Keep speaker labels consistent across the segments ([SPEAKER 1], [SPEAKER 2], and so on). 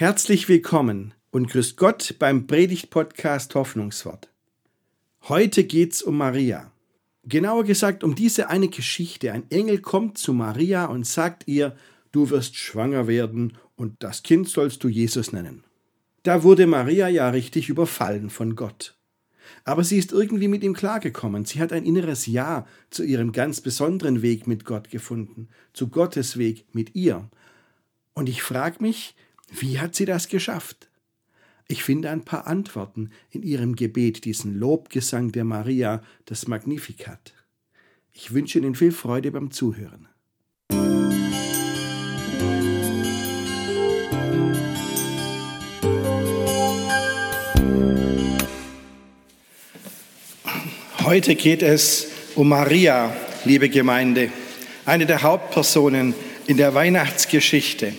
[SPEAKER 1] Herzlich willkommen und grüßt Gott beim Predigt-Podcast Hoffnungswort. Heute geht's um Maria. Genauer gesagt um diese eine Geschichte. Ein Engel kommt zu Maria und sagt ihr, du wirst schwanger werden und das Kind sollst du Jesus nennen. Da wurde Maria ja richtig überfallen von Gott. Aber sie ist irgendwie mit ihm klargekommen. Sie hat ein inneres Ja zu ihrem ganz besonderen Weg mit Gott gefunden, zu Gottes Weg mit ihr. Und ich frage mich, wie hat sie das geschafft? Ich finde ein paar Antworten in ihrem Gebet, diesen Lobgesang der Maria, das Magnificat. Ich wünsche Ihnen viel Freude beim Zuhören. Heute geht es um Maria, liebe Gemeinde, eine der Hauptpersonen in der Weihnachtsgeschichte.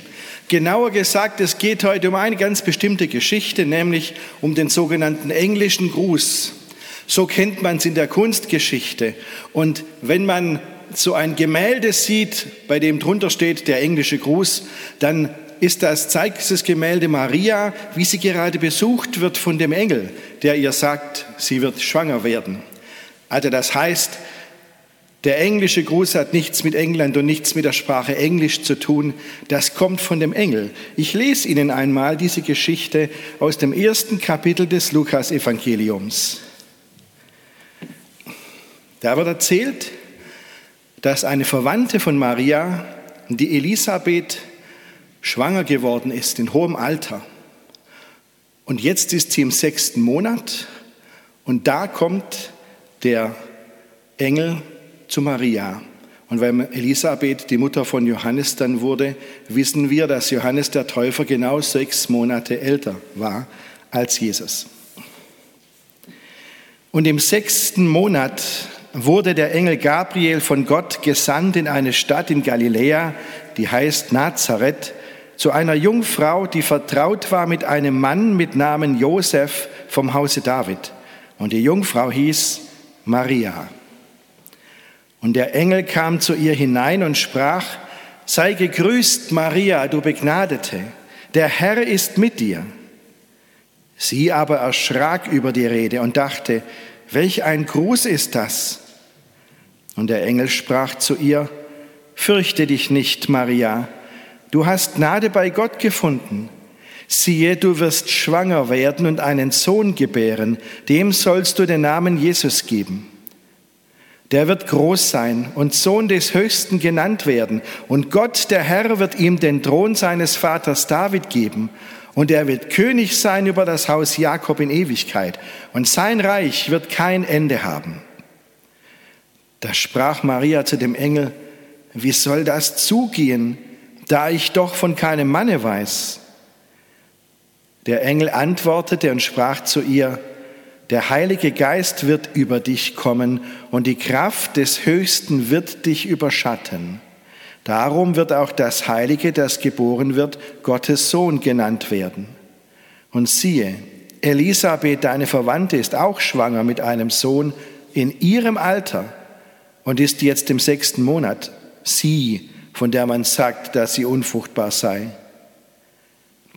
[SPEAKER 1] Genauer gesagt, es geht heute um eine ganz bestimmte Geschichte, nämlich um den sogenannten englischen Gruß. So kennt man es in der Kunstgeschichte. Und wenn man so ein Gemälde sieht, bei dem drunter steht der englische Gruß, dann ist das, zeigt dieses Gemälde Maria, wie sie gerade besucht wird von dem Engel, der ihr sagt, sie wird schwanger werden. Also das heißt, der englische Gruß hat nichts mit England und nichts mit der Sprache Englisch zu tun. Das kommt von dem Engel. Ich lese Ihnen einmal diese Geschichte aus dem ersten Kapitel des Lukas-Evangeliums. Da wird erzählt, dass eine Verwandte von Maria, die Elisabeth, schwanger geworden ist in hohem Alter. Und jetzt ist sie im sechsten Monat und da kommt der Engel zu Maria. Und weil Elisabeth die Mutter von Johannes dann wurde, wissen wir, dass Johannes der Täufer genau sechs Monate älter war als Jesus. Und im sechsten Monat wurde der Engel Gabriel von Gott gesandt in eine Stadt in Galiläa, die heißt Nazareth, zu einer Jungfrau, die vertraut war mit einem Mann mit Namen Josef vom Hause David. Und die Jungfrau hieß Maria. Und der Engel kam zu ihr hinein und sprach, sei gegrüßt, Maria, du Begnadete, der Herr ist mit dir. Sie aber erschrak über die Rede und dachte, welch ein Gruß ist das? Und der Engel sprach zu ihr, fürchte dich nicht, Maria, du hast Gnade bei Gott gefunden. Siehe, du wirst schwanger werden und einen Sohn gebären, dem sollst du den Namen Jesus geben der wird groß sein und Sohn des Höchsten genannt werden. Und Gott, der Herr, wird ihm den Thron seines Vaters David geben. Und er wird König sein über das Haus Jakob in Ewigkeit. Und sein Reich wird kein Ende haben. Da sprach Maria zu dem Engel, wie soll das zugehen, da ich doch von keinem Manne weiß? Der Engel antwortete und sprach zu ihr, der Heilige Geist wird über dich kommen und die Kraft des Höchsten wird dich überschatten. Darum wird auch das Heilige, das geboren wird, Gottes Sohn genannt werden. Und siehe, Elisabeth, deine Verwandte, ist auch schwanger mit einem Sohn in ihrem Alter und ist jetzt im sechsten Monat. Sie, von der man sagt, dass sie unfruchtbar sei.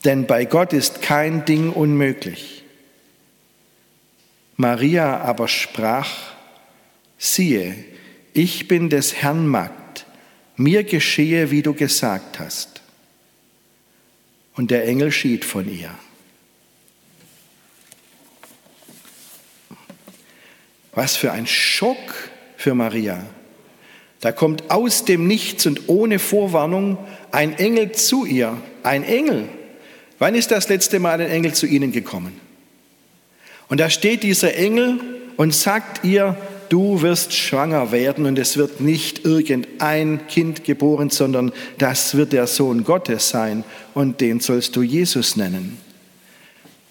[SPEAKER 1] Denn bei Gott ist kein Ding unmöglich. Maria aber sprach, siehe, ich bin des Herrn Magd, mir geschehe, wie du gesagt hast. Und der Engel schied von ihr. Was für ein Schock für Maria. Da kommt aus dem Nichts und ohne Vorwarnung ein Engel zu ihr. Ein Engel. Wann ist das letzte Mal ein Engel zu Ihnen gekommen? Und da steht dieser Engel und sagt ihr, du wirst schwanger werden und es wird nicht irgendein Kind geboren, sondern das wird der Sohn Gottes sein und den sollst du Jesus nennen.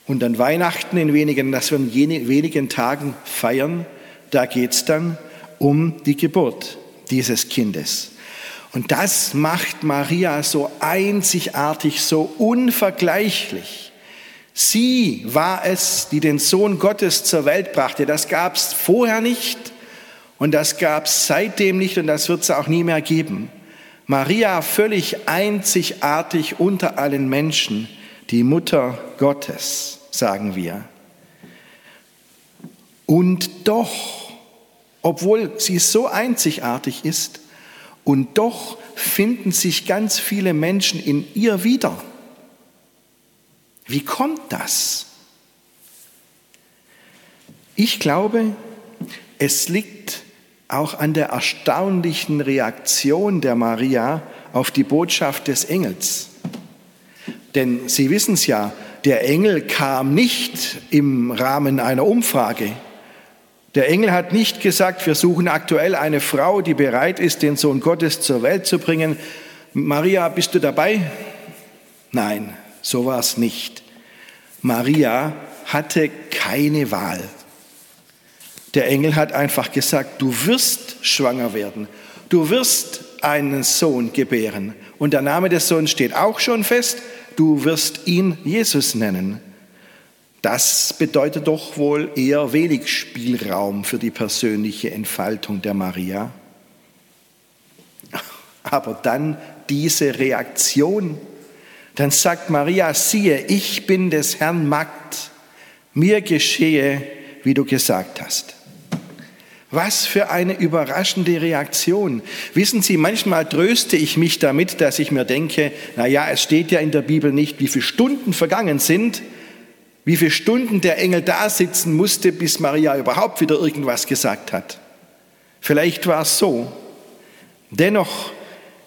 [SPEAKER 1] Und an Weihnachten in wenigen, das wir in wenigen Tagen feiern, da geht es dann um die Geburt dieses Kindes. Und das macht Maria so einzigartig, so unvergleichlich. Sie war es, die den Sohn Gottes zur Welt brachte. Das gab es vorher nicht und das gab es seitdem nicht und das wird es auch nie mehr geben. Maria völlig einzigartig unter allen Menschen, die Mutter Gottes, sagen wir. Und doch, obwohl sie so einzigartig ist, und doch finden sich ganz viele Menschen in ihr wieder. Wie kommt das? Ich glaube, es liegt auch an der erstaunlichen Reaktion der Maria auf die Botschaft des Engels. Denn Sie wissen es ja, der Engel kam nicht im Rahmen einer Umfrage. Der Engel hat nicht gesagt, wir suchen aktuell eine Frau, die bereit ist, den Sohn Gottes zur Welt zu bringen. Maria, bist du dabei? Nein, so war es nicht. Maria hatte keine Wahl. Der Engel hat einfach gesagt, du wirst schwanger werden, du wirst einen Sohn gebären. Und der Name des Sohnes steht auch schon fest, du wirst ihn Jesus nennen. Das bedeutet doch wohl eher wenig Spielraum für die persönliche Entfaltung der Maria. Aber dann diese Reaktion, dann sagt Maria, siehe, ich bin des Herrn Magd, mir geschehe, wie du gesagt hast. Was für eine überraschende Reaktion. Wissen Sie, manchmal tröste ich mich damit, dass ich mir denke, na ja, es steht ja in der Bibel nicht, wie viele Stunden vergangen sind, wie viele Stunden der Engel da sitzen musste, bis Maria überhaupt wieder irgendwas gesagt hat. Vielleicht war es so. Dennoch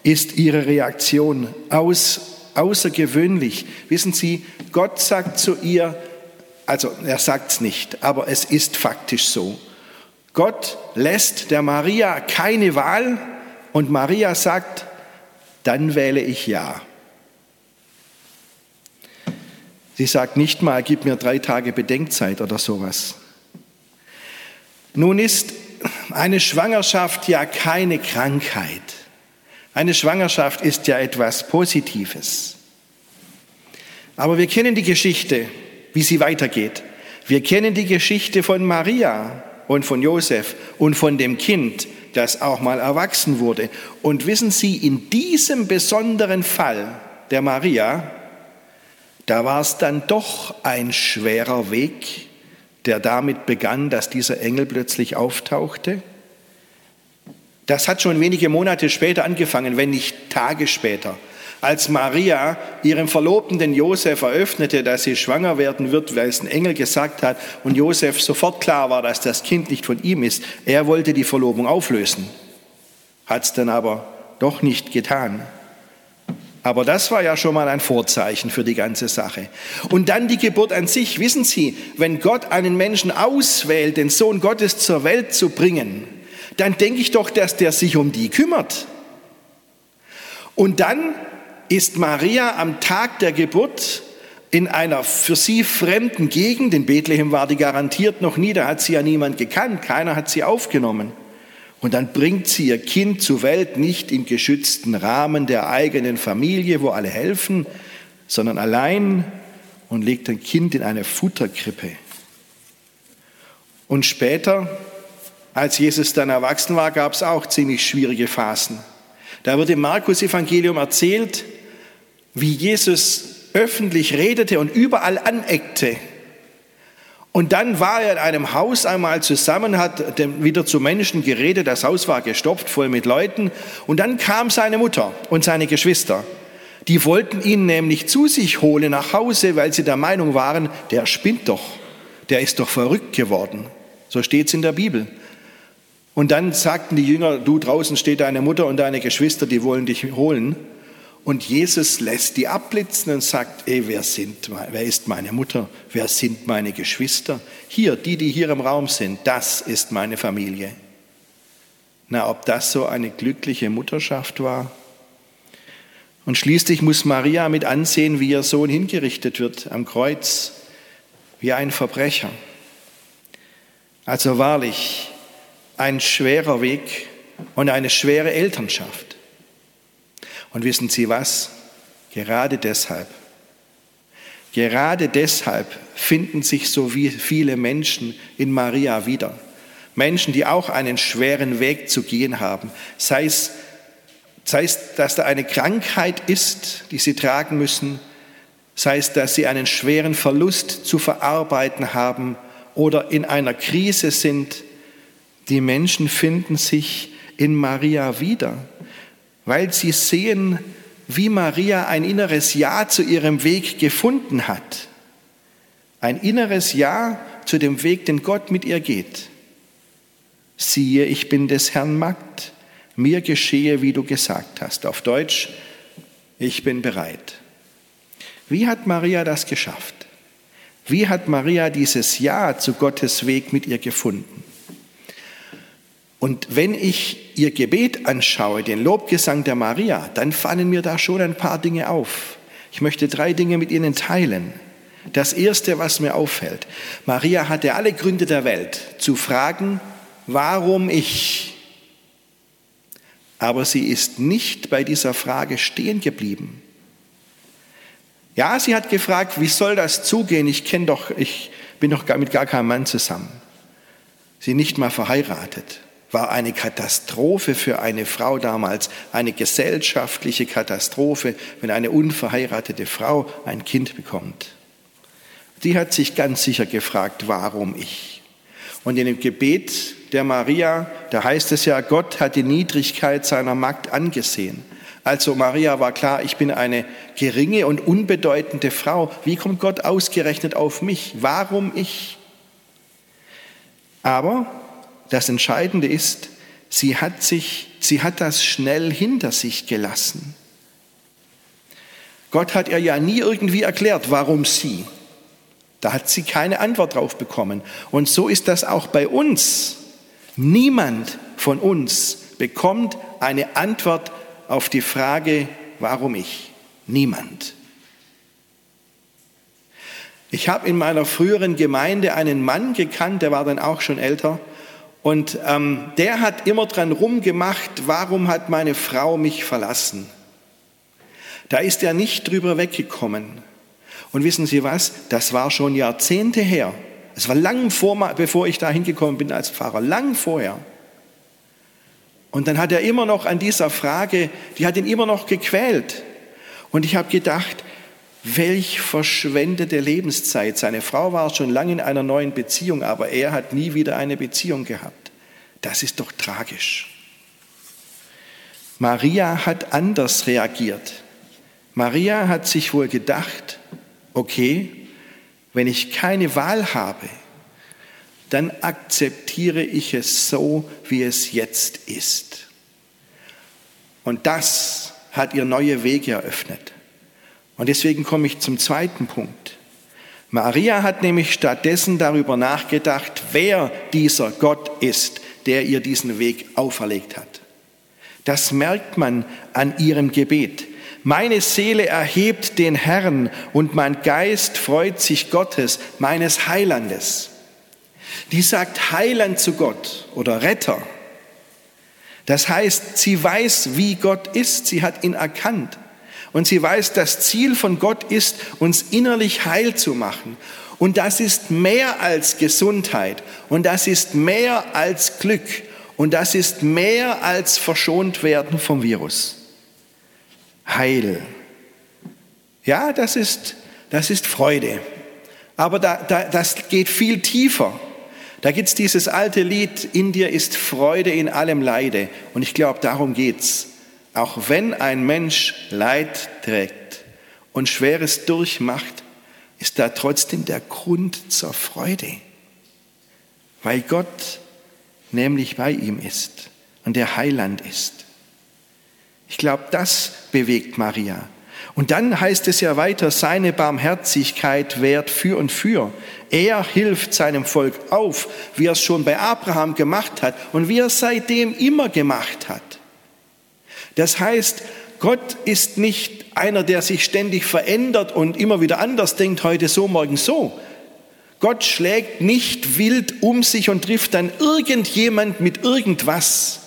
[SPEAKER 1] ist ihre Reaktion aus, außergewöhnlich. Wissen Sie, Gott sagt zu ihr, also er sagt es nicht, aber es ist faktisch so. Gott lässt der Maria keine Wahl und Maria sagt, dann wähle ich ja. Sie sagt nicht mal, gib mir drei Tage Bedenkzeit oder sowas. Nun ist eine Schwangerschaft ja keine Krankheit. Eine Schwangerschaft ist ja etwas Positives. Aber wir kennen die Geschichte, wie sie weitergeht. Wir kennen die Geschichte von Maria und von Josef und von dem Kind, das auch mal erwachsen wurde. Und wissen Sie, in diesem besonderen Fall der Maria, da war es dann doch ein schwerer Weg, der damit begann, dass dieser Engel plötzlich auftauchte. Das hat schon wenige Monate später angefangen, wenn nicht Tage später als Maria ihrem Verlobten den Josef eröffnete, dass sie schwanger werden wird, weil es ein Engel gesagt hat und Josef sofort klar war, dass das Kind nicht von ihm ist. Er wollte die Verlobung auflösen, hat es dann aber doch nicht getan. Aber das war ja schon mal ein Vorzeichen für die ganze Sache. Und dann die Geburt an sich. Wissen Sie, wenn Gott einen Menschen auswählt, den Sohn Gottes zur Welt zu bringen, dann denke ich doch, dass der sich um die kümmert. Und dann ist Maria am Tag der Geburt in einer für sie fremden Gegend, in Bethlehem war die garantiert noch nie, da hat sie ja niemand gekannt, keiner hat sie aufgenommen. Und dann bringt sie ihr Kind zur Welt nicht im geschützten Rahmen der eigenen Familie, wo alle helfen, sondern allein und legt ein Kind in eine Futterkrippe. Und später, als Jesus dann erwachsen war, gab es auch ziemlich schwierige Phasen. Da wird im Markus Evangelium erzählt, wie Jesus öffentlich redete und überall aneckte. Und dann war er in einem Haus einmal zusammen, hat wieder zu Menschen geredet, das Haus war gestopft, voll mit Leuten. Und dann kam seine Mutter und seine Geschwister. Die wollten ihn nämlich zu sich holen nach Hause, weil sie der Meinung waren, der spinnt doch, der ist doch verrückt geworden. So steht es in der Bibel. Und dann sagten die Jünger, du draußen steht deine Mutter und deine Geschwister, die wollen dich holen. Und Jesus lässt die abblitzen und sagt, ey, wer, sind, wer ist meine Mutter? Wer sind meine Geschwister? Hier, die, die hier im Raum sind, das ist meine Familie. Na, ob das so eine glückliche Mutterschaft war? Und schließlich muss Maria mit ansehen, wie ihr Sohn hingerichtet wird am Kreuz, wie ein Verbrecher. Also wahrlich ein schwerer Weg und eine schwere Elternschaft. Und wissen Sie was? Gerade deshalb, gerade deshalb finden sich so viele Menschen in Maria wieder. Menschen, die auch einen schweren Weg zu gehen haben. Sei es, sei es, dass da eine Krankheit ist, die sie tragen müssen, sei es, dass sie einen schweren Verlust zu verarbeiten haben oder in einer Krise sind, die Menschen finden sich in Maria wieder, weil sie sehen, wie Maria ein inneres Ja zu ihrem Weg gefunden hat. Ein inneres Ja zu dem Weg, den Gott mit ihr geht. Siehe, ich bin des Herrn Magd, mir geschehe, wie du gesagt hast. Auf Deutsch, ich bin bereit. Wie hat Maria das geschafft? Wie hat Maria dieses Ja zu Gottes Weg mit ihr gefunden? Und wenn ich ihr Gebet anschaue, den Lobgesang der Maria, dann fallen mir da schon ein paar Dinge auf. Ich möchte drei Dinge mit Ihnen teilen. Das Erste, was mir auffällt, Maria hatte alle Gründe der Welt zu fragen, warum ich? Aber sie ist nicht bei dieser Frage stehen geblieben. Ja, sie hat gefragt, wie soll das zugehen? Ich kenne doch, ich bin doch mit gar keinem Mann zusammen. Sie nicht mal verheiratet war eine Katastrophe für eine Frau damals, eine gesellschaftliche Katastrophe, wenn eine unverheiratete Frau ein Kind bekommt. Die hat sich ganz sicher gefragt, warum ich? Und in dem Gebet der Maria, da heißt es ja, Gott hat die Niedrigkeit seiner Magd angesehen. Also Maria war klar, ich bin eine geringe und unbedeutende Frau. Wie kommt Gott ausgerechnet auf mich? Warum ich? Aber das Entscheidende ist, sie hat, sich, sie hat das schnell hinter sich gelassen. Gott hat ihr ja nie irgendwie erklärt, warum sie. Da hat sie keine Antwort drauf bekommen. Und so ist das auch bei uns. Niemand von uns bekommt eine Antwort auf die Frage, warum ich. Niemand. Ich habe in meiner früheren Gemeinde einen Mann gekannt, der war dann auch schon älter, und ähm, der hat immer dran rumgemacht, warum hat meine Frau mich verlassen? Da ist er nicht drüber weggekommen. Und wissen Sie was? Das war schon Jahrzehnte her. Es war lang vor, bevor ich da hingekommen bin als Pfarrer, lang vorher. Und dann hat er immer noch an dieser Frage, die hat ihn immer noch gequält. Und ich habe gedacht, Welch verschwendete Lebenszeit. Seine Frau war schon lange in einer neuen Beziehung, aber er hat nie wieder eine Beziehung gehabt. Das ist doch tragisch. Maria hat anders reagiert. Maria hat sich wohl gedacht, okay, wenn ich keine Wahl habe, dann akzeptiere ich es so, wie es jetzt ist. Und das hat ihr neue Wege eröffnet. Und deswegen komme ich zum zweiten Punkt. Maria hat nämlich stattdessen darüber nachgedacht, wer dieser Gott ist, der ihr diesen Weg auferlegt hat. Das merkt man an ihrem Gebet. Meine Seele erhebt den Herrn und mein Geist freut sich Gottes, meines Heilandes. Die sagt Heiland zu Gott oder Retter. Das heißt, sie weiß, wie Gott ist, sie hat ihn erkannt. Und sie weiß, das Ziel von Gott ist, uns innerlich heil zu machen. Und das ist mehr als Gesundheit. Und das ist mehr als Glück. Und das ist mehr als verschont werden vom Virus. Heil. Ja, das ist, das ist Freude. Aber da, da, das geht viel tiefer. Da gibt es dieses alte Lied, in dir ist Freude in allem Leide. Und ich glaube, darum geht's. Auch wenn ein Mensch Leid trägt und Schweres durchmacht, ist da trotzdem der Grund zur Freude, weil Gott nämlich bei ihm ist und der Heiland ist. Ich glaube, das bewegt Maria. Und dann heißt es ja weiter, seine Barmherzigkeit währt für und für. Er hilft seinem Volk auf, wie er es schon bei Abraham gemacht hat und wie er es seitdem immer gemacht hat. Das heißt, Gott ist nicht einer, der sich ständig verändert und immer wieder anders denkt, heute so, morgen so. Gott schlägt nicht wild um sich und trifft dann irgendjemand mit irgendwas.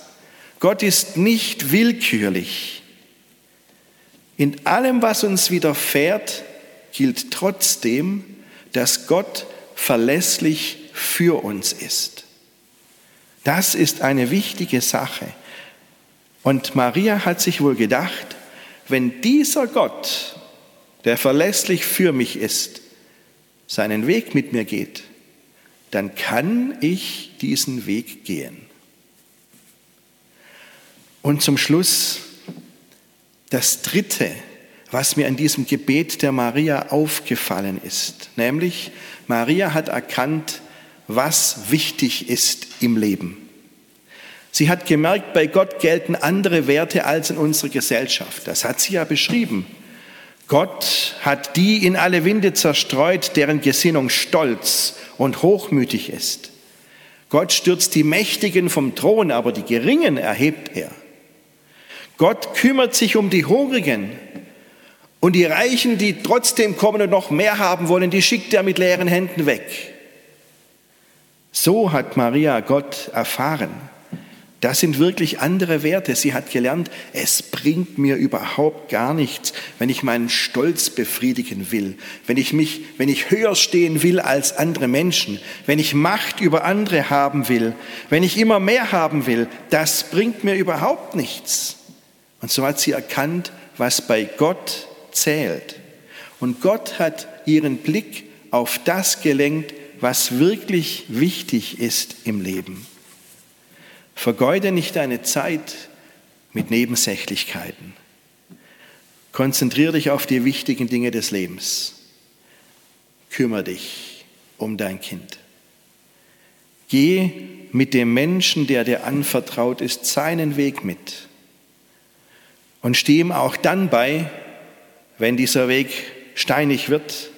[SPEAKER 1] Gott ist nicht willkürlich. In allem, was uns widerfährt, gilt trotzdem, dass Gott verlässlich für uns ist. Das ist eine wichtige Sache. Und Maria hat sich wohl gedacht, wenn dieser Gott der verlässlich für mich ist, seinen Weg mit mir geht, dann kann ich diesen Weg gehen. Und zum Schluss das Dritte, was mir an diesem Gebet der Maria aufgefallen ist, nämlich Maria hat erkannt, was wichtig ist im Leben. Sie hat gemerkt, bei Gott gelten andere Werte als in unserer Gesellschaft. Das hat sie ja beschrieben. Gott hat die in alle Winde zerstreut, deren Gesinnung stolz und hochmütig ist. Gott stürzt die Mächtigen vom Thron, aber die Geringen erhebt er. Gott kümmert sich um die Hungrigen und die Reichen, die trotzdem kommen und noch mehr haben wollen, die schickt er mit leeren Händen weg. So hat Maria Gott erfahren. Das sind wirklich andere Werte. Sie hat gelernt, es bringt mir überhaupt gar nichts, wenn ich meinen Stolz befriedigen will, wenn ich mich, wenn ich höher stehen will als andere Menschen, wenn ich Macht über andere haben will, wenn ich immer mehr haben will. Das bringt mir überhaupt nichts. Und so hat sie erkannt, was bei Gott zählt. Und Gott hat ihren Blick auf das gelenkt, was wirklich wichtig ist im Leben. Vergeude nicht deine Zeit mit Nebensächlichkeiten. Konzentriere dich auf die wichtigen Dinge des Lebens. Kümmere dich um dein Kind. Geh mit dem Menschen, der dir anvertraut ist, seinen Weg mit und steh ihm auch dann bei, wenn dieser Weg steinig wird.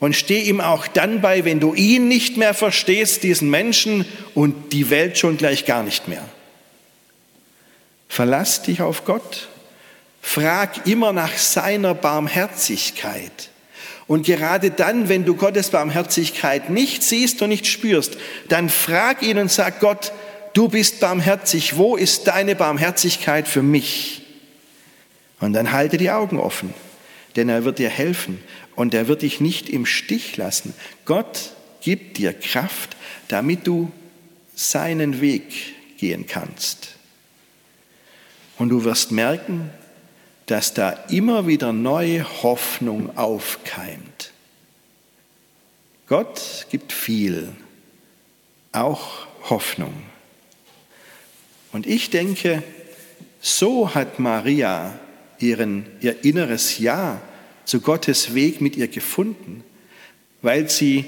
[SPEAKER 1] Und steh ihm auch dann bei, wenn du ihn nicht mehr verstehst, diesen Menschen und die Welt schon gleich gar nicht mehr. Verlass dich auf Gott. Frag immer nach seiner Barmherzigkeit. Und gerade dann, wenn du Gottes Barmherzigkeit nicht siehst und nicht spürst, dann frag ihn und sag Gott, du bist barmherzig, wo ist deine Barmherzigkeit für mich? Und dann halte die Augen offen, denn er wird dir helfen und er wird dich nicht im Stich lassen. Gott gibt dir Kraft, damit du seinen Weg gehen kannst. Und du wirst merken, dass da immer wieder neue Hoffnung aufkeimt. Gott gibt viel, auch Hoffnung. Und ich denke, so hat Maria ihren, ihr inneres Ja zu Gottes Weg mit ihr gefunden, weil sie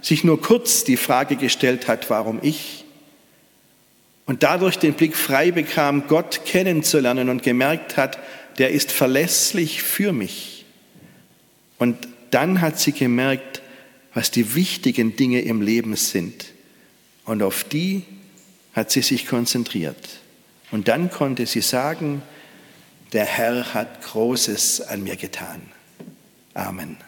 [SPEAKER 1] sich nur kurz die Frage gestellt hat, warum ich? Und dadurch den Blick frei bekam, Gott kennenzulernen und gemerkt hat, der ist verlässlich für mich. Und dann hat sie gemerkt, was die wichtigen Dinge im Leben sind. Und auf die hat sie sich konzentriert. Und dann konnte sie sagen, der Herr hat Großes an mir getan. Amen.